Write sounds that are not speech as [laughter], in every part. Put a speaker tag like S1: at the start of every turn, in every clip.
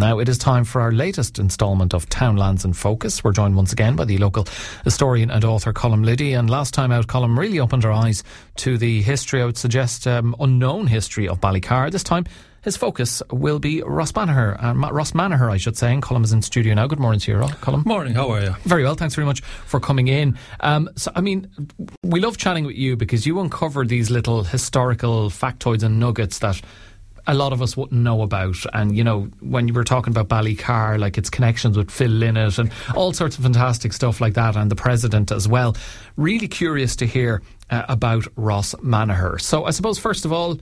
S1: Now it is time for our latest instalment of Townlands in Focus. We're joined once again by the local historian and author Colm Liddy. And last time out, Colm really opened our eyes to the history, I would suggest, um, unknown history of Ballycar. This time, his focus will be Rossmanagher, uh, Rossmanagher, I should say. And Colm is in studio now. Good morning to you, Colm.
S2: Morning. How are you?
S1: Very well. Thanks very much for coming in. Um, so, I mean, we love chatting with you because you uncover these little historical factoids and nuggets that a lot of us wouldn't know about. And, you know, when you were talking about Ballycar, like its connections with Phil Lynott and all sorts of fantastic stuff like that, and the president as well. Really curious to hear uh, about Rossmanagher. So I suppose, first of all,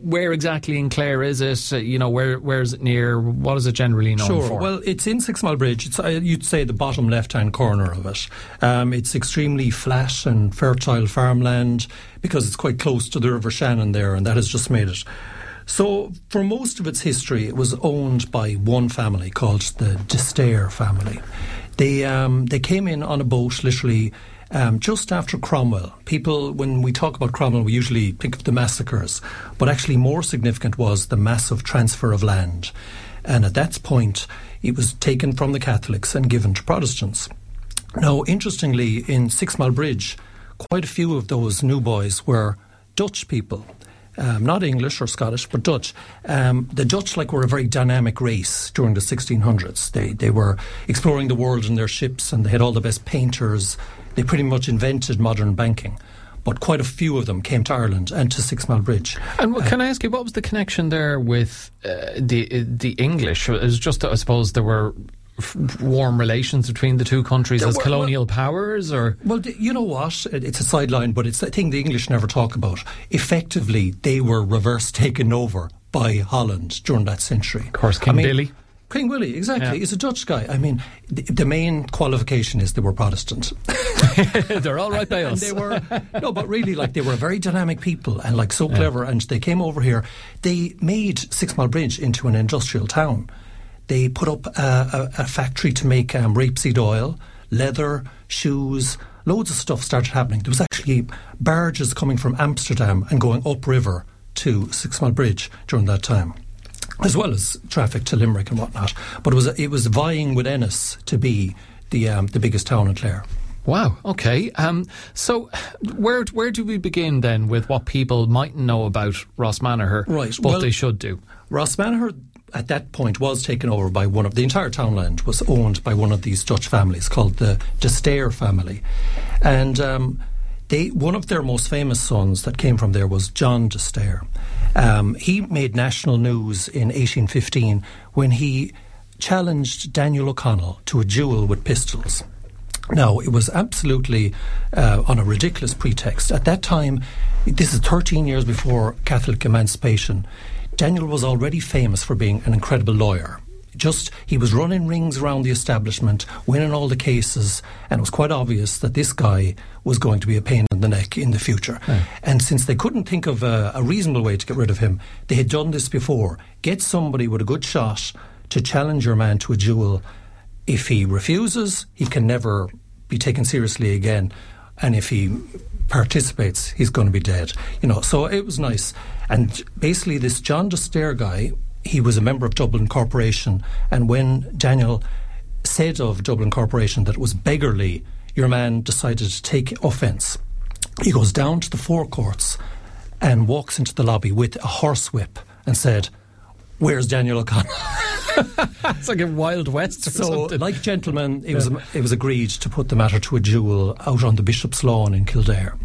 S1: where exactly in Clare is it? Uh, you know, where where is it near? What is it generally known
S2: sure.
S1: for?
S2: Well, it's in Six Mile Bridge. It's uh, you'd say the bottom left hand corner of it. Um, it's extremely flat and fertile farmland because it's quite close to the River Shannon there, and that has just made it so, for most of its history, it was owned by one family called the De family. They um, they came in on a boat, literally. Um, just after Cromwell. People, when we talk about Cromwell, we usually think of the massacres, but actually more significant was the massive transfer of land. And at that point, it was taken from the Catholics and given to Protestants. Now, interestingly, in Six Mile Bridge, quite a few of those new boys were Dutch people um, not English or Scottish, but Dutch. Um, the Dutch, like, were a very dynamic race during the 1600s. They they were exploring the world in their ships, and they had all the best painters. They pretty much invented modern banking. But quite a few of them came to Ireland and to Six Mile Bridge.
S1: And uh, can I ask you, what was the connection there with uh, the the English? It was just, I suppose, there were warm relations between the two countries as colonial well, powers or
S2: well you know what it's a sideline but it's a thing the english never talk about effectively they were reverse taken over by holland during that century
S1: of course king I mean, billy
S2: King Willie, exactly. Yeah. He's a Dutch guy. I mean, the, the main qualification is they were Protestant. [laughs] [laughs]
S1: They're all right by us.
S2: they were no, but really, like they were very dynamic people and like so clever. Yeah. And they came over here. They made Six Mile Bridge into an industrial town. They put up a, a, a factory to make um, rapeseed oil, leather, shoes, loads of stuff started happening. There was actually barges coming from Amsterdam and going upriver to Six Mile Bridge during that time, as well as traffic to Limerick and whatnot. But it was it was vying with Ennis to be the um, the biggest town in Clare.
S1: Wow. Okay. Um, so, where where do we begin then with what people mightn't know about Rossmanagher?
S2: Right.
S1: What
S2: well,
S1: they should do.
S2: Rossmanagher at that point was taken over by one of the entire townland was owned by one of these Dutch families called the D'Esterre family, and um, they one of their most famous sons that came from there was John D'Esterre. Um, he made national news in 1815 when he challenged Daniel O'Connell to a duel with pistols. Now, it was absolutely uh, on a ridiculous pretext. At that time, this is 13 years before Catholic emancipation. Daniel was already famous for being an incredible lawyer. Just he was running rings around the establishment, winning all the cases, and it was quite obvious that this guy was going to be a pain in the neck in the future. Yeah. And since they couldn't think of a, a reasonable way to get rid of him, they had done this before. Get somebody with a good shot to challenge your man to a duel. If he refuses, he can never be taken seriously again. And if he participates, he's going to be dead. You know, so it was nice. And basically, this John D'Esterre guy, he was a member of Dublin Corporation. And when Daniel said of Dublin Corporation that it was beggarly, your man decided to take offence. He goes down to the forecourts and walks into the lobby with a horsewhip and said, Where's Daniel O'Connell? [laughs]
S1: it's like a Wild West so, something.
S2: like gentlemen, it, yeah. was, it was agreed to put the matter to a duel out on the Bishop's Lawn in Kildare.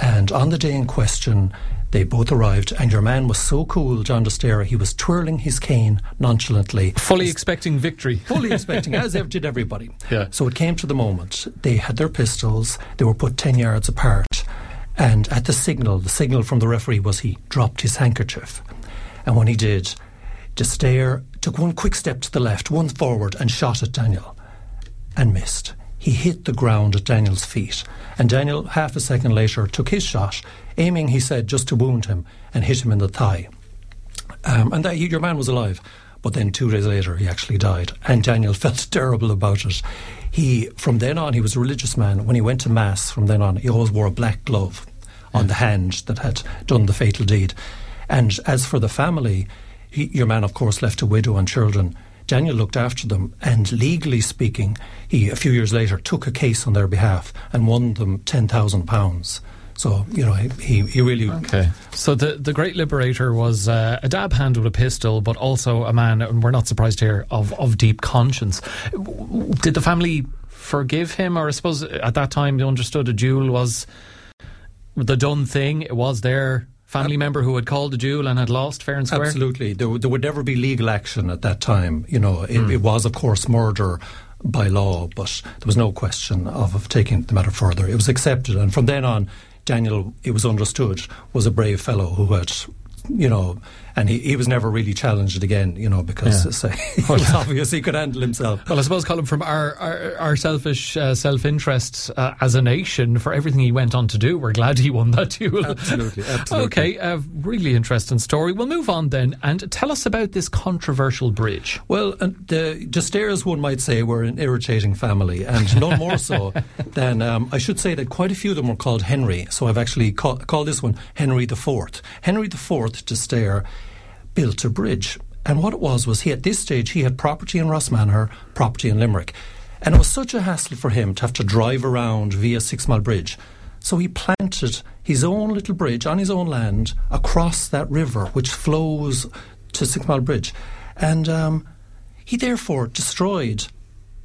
S2: And on the day in question, they both arrived, and your man was so cool, John D'Esterre, he was twirling his cane nonchalantly.
S1: Fully expecting victory. [laughs]
S2: Fully expecting, as did everybody. Yeah. So it came to the moment. They had their pistols, they were put 10 yards apart, and at the signal, the signal from the referee was he dropped his handkerchief. And when he did, D'Esterre took one quick step to the left, one forward, and shot at Daniel, and missed. He hit the ground at Daniel's feet, and Daniel, half a second later, took his shot aiming, he said, just to wound him and hit him in the thigh. Um, and that your man was alive. But then two days later, he actually died. And Daniel [laughs] felt terrible about it. He, from then on, he was a religious man. When he went to Mass, from then on, he always wore a black glove on the hand that had done the fatal deed. And as for the family, he, your man, of course, left a widow and children. Daniel looked after them, and legally speaking, he a few years later took a case on their behalf and won them ten thousand pounds. So you know he he really
S1: okay. So the the great liberator was uh, a dab hand with a pistol, but also a man, and we're not surprised here of of deep conscience. Did the family forgive him, or I suppose at that time they understood a duel was the done thing? It was their family member who had called the duel and had lost fair and square?
S2: Absolutely. There, there would never be legal action at that time. You know, it, mm. it was, of course, murder by law, but there was no question of, of taking the matter further. It was accepted, and from then on, Daniel, it was understood, was a brave fellow who had, you know, and he, he was never really challenged again, you know, because yeah. [laughs] it was obvious he could handle himself.
S1: Well, I suppose, Colm, from our, our, our selfish uh, self interest uh, as a nation for everything he went on to do, we're glad he won that duel.
S2: Absolutely, absolutely.
S1: Okay, uh, really interesting story. We'll move on then and tell us about this controversial bridge.
S2: Well, the D'Esterres, one might say, were an irritating family, and none more so [laughs] than um, I should say that quite a few of them were called Henry. So I've actually call, called this one Henry the Fourth. Henry the Fourth D'Esterre built a bridge. And what it was was he at this stage he had property in Rossmanagher, property in Limerick. And it was such a hassle for him to have to drive around via Six Mile Bridge. So he planted his own little bridge on his own land across that river which flows to Six Mile Bridge. And um, he therefore destroyed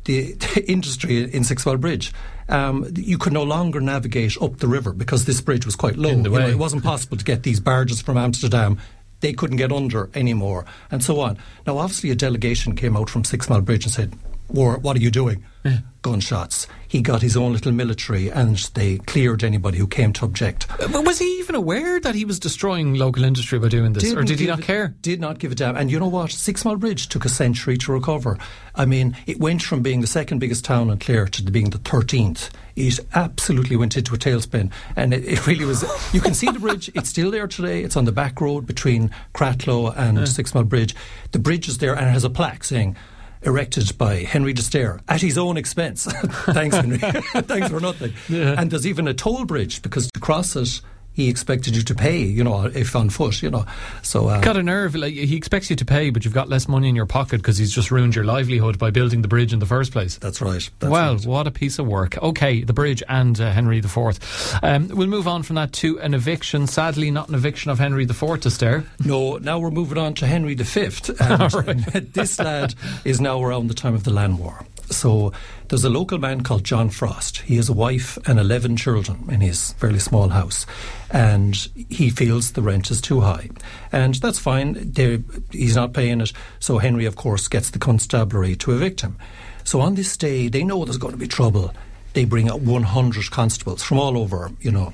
S2: the, the, industry in Six Mile Bridge. Um, you could no longer navigate up the river because this bridge was quite low. You know, it wasn't possible to get these barges from Amsterdam they couldn't get under anymore, and so on. Now, obviously, a delegation came out from Six Mile Bridge and said, War, what are you doing? Yeah. Gunshots. He got his own little military and they cleared anybody who came to object.
S1: Uh, was he even aware that he was destroying local industry by doing this? Didn't or did he not care?
S2: Did not give a damn. And you know what? Six Mile Bridge took a century to recover. I mean, it went from being the second biggest town in Clare to being the 13th. It absolutely went into a tailspin. And it, it really was. You can see the bridge. It's still there today. It's on the back road between Cratloe and yeah. Six Mile Bridge. The bridge is there and it has a plaque saying, erected by Henry D'Esterre at his own expense. [laughs] Thanks, Henry. [laughs] Thanks for nothing. Yeah. And there's even a toll bridge because to cross it, he expected you to pay, you know, if on foot, you know. So
S1: uh, got a nerve. Like he expects you to pay, but you've got less money in your pocket because he's just ruined your livelihood by building the bridge in the first place.
S2: That's right. That's
S1: well,
S2: right.
S1: what a piece of work. Okay, the bridge and uh, Henry IV. Um, we'll move on from that to an eviction. Sadly, not an eviction of Henry IV D'Esterre.
S2: No, now we're moving on to Henry V. [laughs] And, right. [laughs] this lad is now around the time of the Land War. So there's a local man called John Frost. He has a wife and 11 children in his fairly small house. And he feels the rent is too high. And that's fine. They're, he's not paying it. So Henry, of course, gets the constabulary to evict him. So on this day, they know there's going to be trouble. They bring out 100 constables from all over, you know.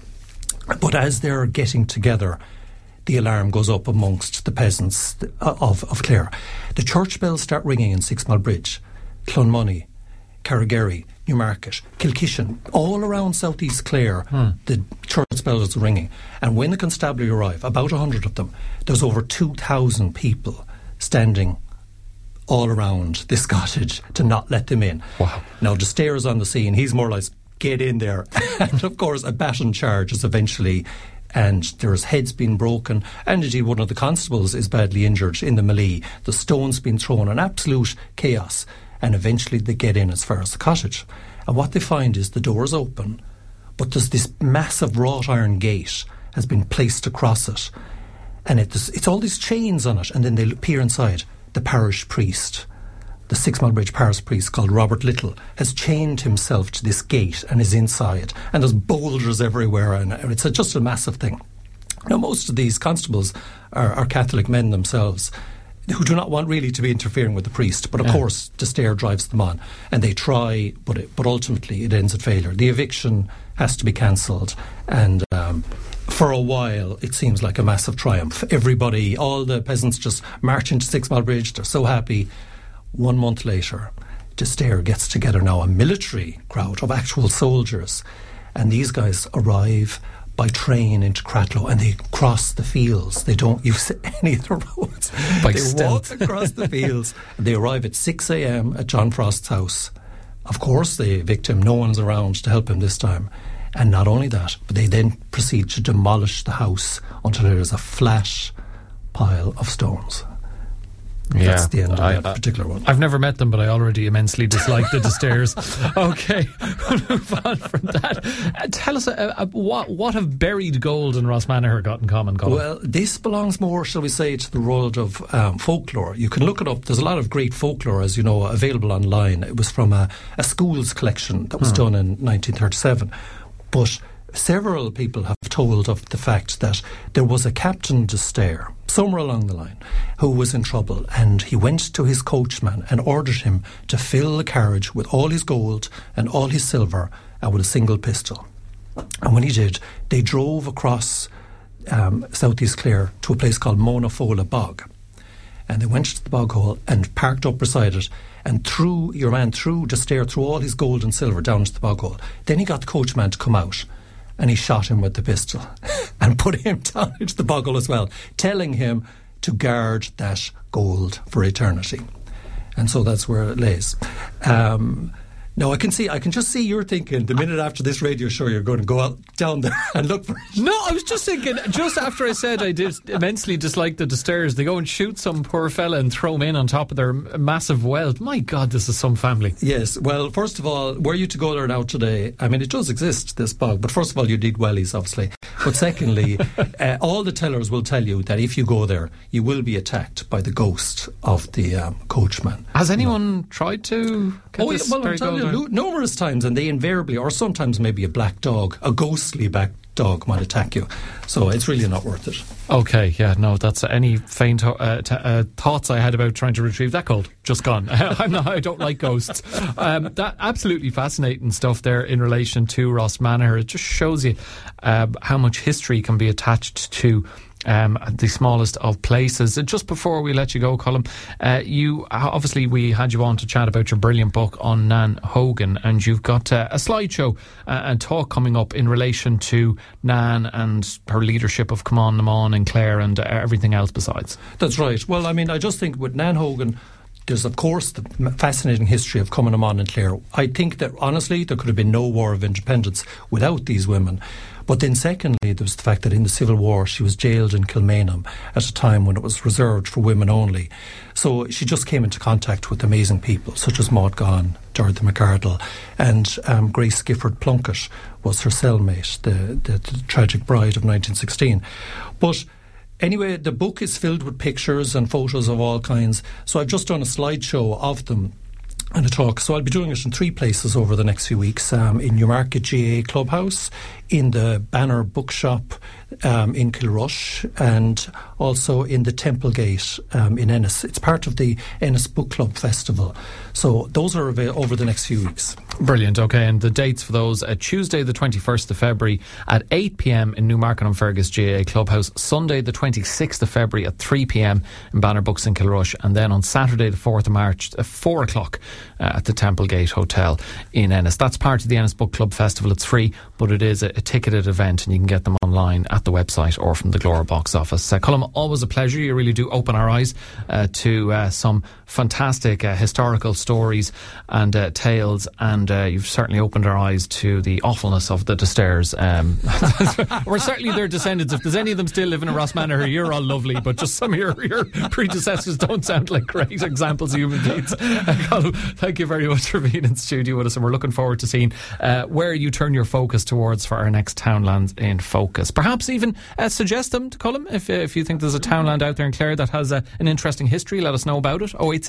S2: But as they're getting together, the alarm goes up amongst the peasants uh, of, of Clare. The church bells start ringing in Six Mile Bridge. Clonmoney, Carrigerry, Newmarket, Kilkishen, all around southeast Clare, hmm. the church bells are ringing. And when the constabulary arrive, about a hundred of them, there's over 2,000 people standing all around this [laughs] cottage to not let them in.
S1: Wow.
S2: Now, D'Esterre's on the scene. He's more like, get in there. [laughs] and of course, a baton charge is eventually and there's heads being broken, and indeed one of the constables is badly injured in the melee. The stones being thrown, an absolute chaos and eventually they get in as far as the cottage. And what they find is the door is open, but there's this massive wrought iron gate has been placed across it, and it, it's all these chains on it. And then they peer inside. The parish priest, the Six Mile Bridge parish priest called Robert Little, has chained himself to this gate and is inside. And there's boulders everywhere, and it's a, just a massive thing. Now, most of these constables are, are Catholic men themselves who do not want really to be interfering with the priest. But of yeah. course, D'Esterre drives them on, and they try, but it, but ultimately it ends at failure. The eviction has to be cancelled, and. Um, for a while, it seems like a massive triumph. Everybody, all the peasants just march into Six Mile Bridge. They're so happy. One month later, D'Esterre gets together now a military crowd of actual soldiers, and these guys arrive by train into Cratloe and they cross the fields. They don't use [laughs] any of the roads.
S1: By
S2: they
S1: stealth.
S2: walk across the fields. [laughs] They arrive at 6 a.m. at John Frost's house. Of course, the victim. No one's around to help him this time. And not only that, but they then proceed to demolish the house until there is a flat pile of stones. Yeah, That's the end of I, that particular one.
S1: I've never met them, but I already immensely dislike the stairs. [laughs] Okay, we'll move on from that. Uh, tell us, uh, uh, what what have buried gold and Rossmanagher got in common, Colm?
S2: Well, this belongs more, shall we say, to the world of um, folklore. You can look it up. There's a lot of great folklore, as you know, available online. It was from a, a school's collection that was hmm. done in 1937. But several people have told of the fact that there was a Captain de D'Esterre somewhere along the line who was in trouble and he went to his coachman and ordered him to fill the carriage with all his gold and all his silver and with a single pistol. And when he did, they drove across um, Southeast Clare to a place called Monafola Bog. And they went to the bog hole and parked up beside it and threw your man through to stare through all his gold and silver down to the bog hole. Then he got the coachman to come out and he shot him with the pistol [laughs] and put him [laughs] down into the bog as well, telling him to guard that gold for eternity. And so that's where it lays. Um, no, I can see. I can just see you're thinking the minute after this radio show, you're going to go out down there [laughs] and look for it.
S1: No, I was just thinking. Just after I said I did immensely dislike the stairs, they go and shoot some poor fella and throw him in on top of their massive wealth. My God, this is some family.
S2: Yes. Well, first of all, were you to go there now today? I mean, it does exist this bog, but first of all, you need wellies, obviously. But secondly, [laughs] uh, all the tellers will tell you that if you go there, you will be attacked by the ghost of the um, coachman.
S1: Has anyone tried to?
S2: oh, yeah, well, I'm telling you, numerous times, and they invariably, or sometimes maybe a black dog, a ghostly black dog might attack you. So it's really not worth it.
S1: Okay, yeah, no, that's any faint uh, t- uh, thoughts I had about trying to retrieve that gold just gone. [laughs] I'm not, I don't like ghosts. Um, that absolutely fascinating stuff there in relation to Rossmanagher. It just shows you uh, how much history can be attached to um, the smallest of places. Just before we let you go, Colm, uh, you obviously we had you on to chat about your brilliant book on Nan Hogan, and you've got uh, a slideshow uh, and talk coming up in relation to Nan and her leadership of Cumann na mBan and Clare, and uh, everything else besides.
S2: That's right. Well, I mean, I just think with Nan Hogan. There's, of course, the fascinating history of Cumann and Clare. I think that, honestly, there could have been no war of independence without these women. But then, secondly, there was the fact that in the Civil War she was jailed in Kilmainham at a time when it was reserved for women only. So she just came into contact with amazing people such as Maud Gonne, Dorothy Macardle, and um, Grace Gifford Plunkett was her cellmate, the, the, the tragic bride of 1916. But Anyway, the book is filled with pictures and photos of all kinds. So I've just done a slideshow of them and a talk. So I'll be doing it in three places over the next few weeks um, in Newmarket GAA Clubhouse, in the Banner Bookshop um, in Kilrush, and also in the Templegate um, in Ennis. It's part of the Ennis Book Club Festival. So those are available over the next few weeks.
S1: Brilliant. Okay, and the dates for those: uh, Tuesday, the twenty-first of February at eight pm in Newmarket on Fergus GAA Clubhouse. Sunday, the twenty-sixth of February at three pm in Banner Books in Kilrush, and then on Saturday, the fourth of March at four o'clock uh, at the Temple Gate Hotel in Ennis. That's part of the Ennis Book Club Festival. It's free, but it is a, a ticketed event, and you can get them online at the website or from the Glór box office. Uh, always a pleasure. You really do open our eyes uh, to uh, some fantastic uh, historical stories and uh, tales, and uh, you've certainly opened our eyes to the awfulness of the D'Esterres. Um, [laughs] we're certainly their descendants. If there's any of them still living in Rossmanagher, you're all lovely, but just some of your, your predecessors don't sound like great examples of human beings. Colm, [laughs] thank you very much for being in studio with us, and we're looking forward to seeing where you turn your focus towards for our next Townlands in Focus. Perhaps even suggest them to Colm if, if you think there's a townland out there in Clare that has uh, an interesting history. Let us know about it. Oh